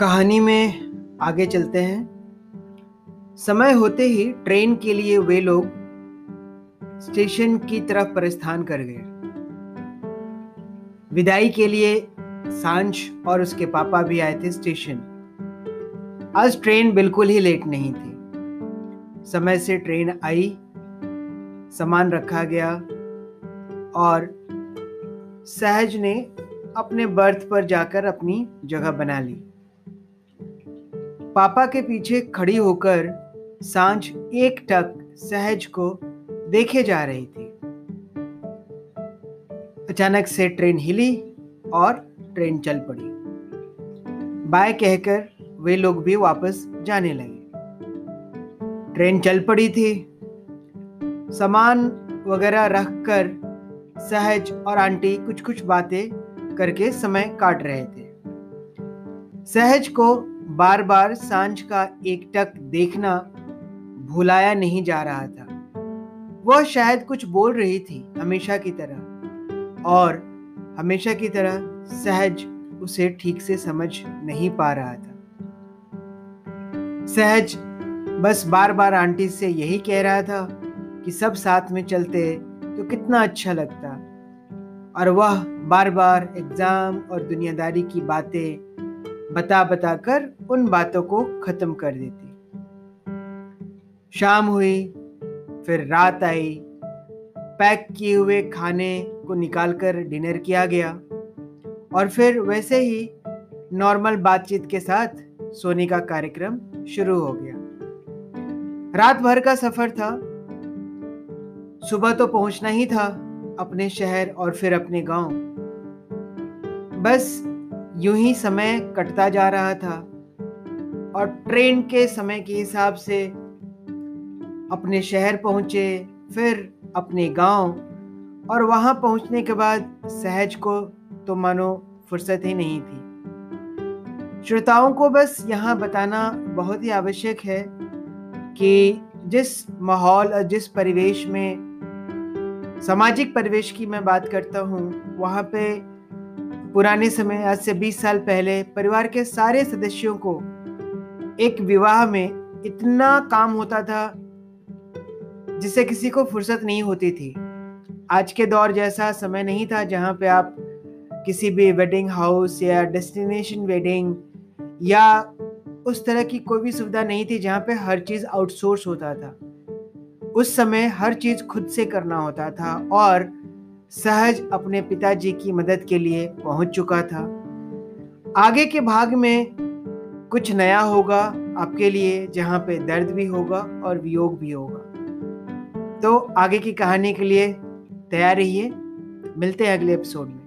कहानी में आगे चलते हैं। समय होते ही ट्रेन के लिए वे लोग स्टेशन की तरफ़ प्रस्थान कर गए। विदाई के लिए साँझ और उसके पापा भी आए थे स्टेशन। आज ट्रेन बिल्कुल ही लेट नहीं थी। समय से ट्रेन आई, सामान रखा गया और सहज ने अपने बर्थ पर जाकर अपनी जगह बना ली। पापा के पीछे खड़ी होकर साँझ एक टक सहज को देखे जा रही थी। अचानक से ट्रेन हिली और ट्रेन चल पड़ी। बाय कहकर वे लोग भी वापस जाने लगे। ट्रेन चल पड़ी थी। सामान वगैरह रखकर सहज और आंटी कुछ कुछ बातें करके समय काट रहे थे। सहज को बार बार साँझ का एक टक देखना भुलाया नहीं जा रहा था। वह शायद कुछ बोल रही थी हमेशा की तरह, और हमेशा की तरह सहज उसे ठीक से समझ नहीं पा रहा था। सहज बस बार बार आंटी से यही कह रहा था कि सब साथ में चलते तो कितना अच्छा लगता, और वह बार बार एग्ज़ाम और दुनियादारी की बातें बता बता कर उन बातों को खत्म कर देती। शाम हुई, फिर रात आई। पैक किए हुए खाने को निकालकर डिनर किया गया। और फिर वैसे ही नॉर्मल बातचीत के साथ सोने का कार्यक्रम शुरू हो गया। रात भर का सफ़र था। सुबह तो पहुँचना ही था अपने शहर और फिर अपने गाँव। बस यूँ ही समय कटता जा रहा था और ट्रेन के समय के हिसाब से अपने शहर पहुँचे, फिर अपने गाँव और वहाँ पहुँचने के बाद सहज को तो मानो फुर्सत ही नहीं थी। श्रोताओं को बस यहाँ बताना बहुत ही आवश्यक है कि जिस माहौल और जिस परिवेश में, सामाजिक परिवेश की मैं बात करता हूँ, वहाँ पे पुराने समय, आज से 20 साल पहले, परिवार के सारे सदस्यों को एक विवाह में इतना काम होता था, जिससे किसी को फुर्सत नहीं होती थी। आज के दौर जैसा समय नहीं था, जहाँ पे आप किसी भी वेडिंग हाउस या डेस्टिनेशन वेडिंग या उस तरह की कोई भी सुविधा नहीं थी, जहाँ पे हर चीज़ आउटसोर्स होता था। उस समय हर चीज़ खुद से करना होता था और सहज अपने पिताजी की मदद के लिए पहुँच चुका था। आगे के भाग में कुछ नया होगा आपके लिए, जहाँ पे दर्द भी होगा और वियोग भी होगा। तो आगे की कहानी के लिए तैयार रहिए। है। मिलते हैं अगले एपिसोड में।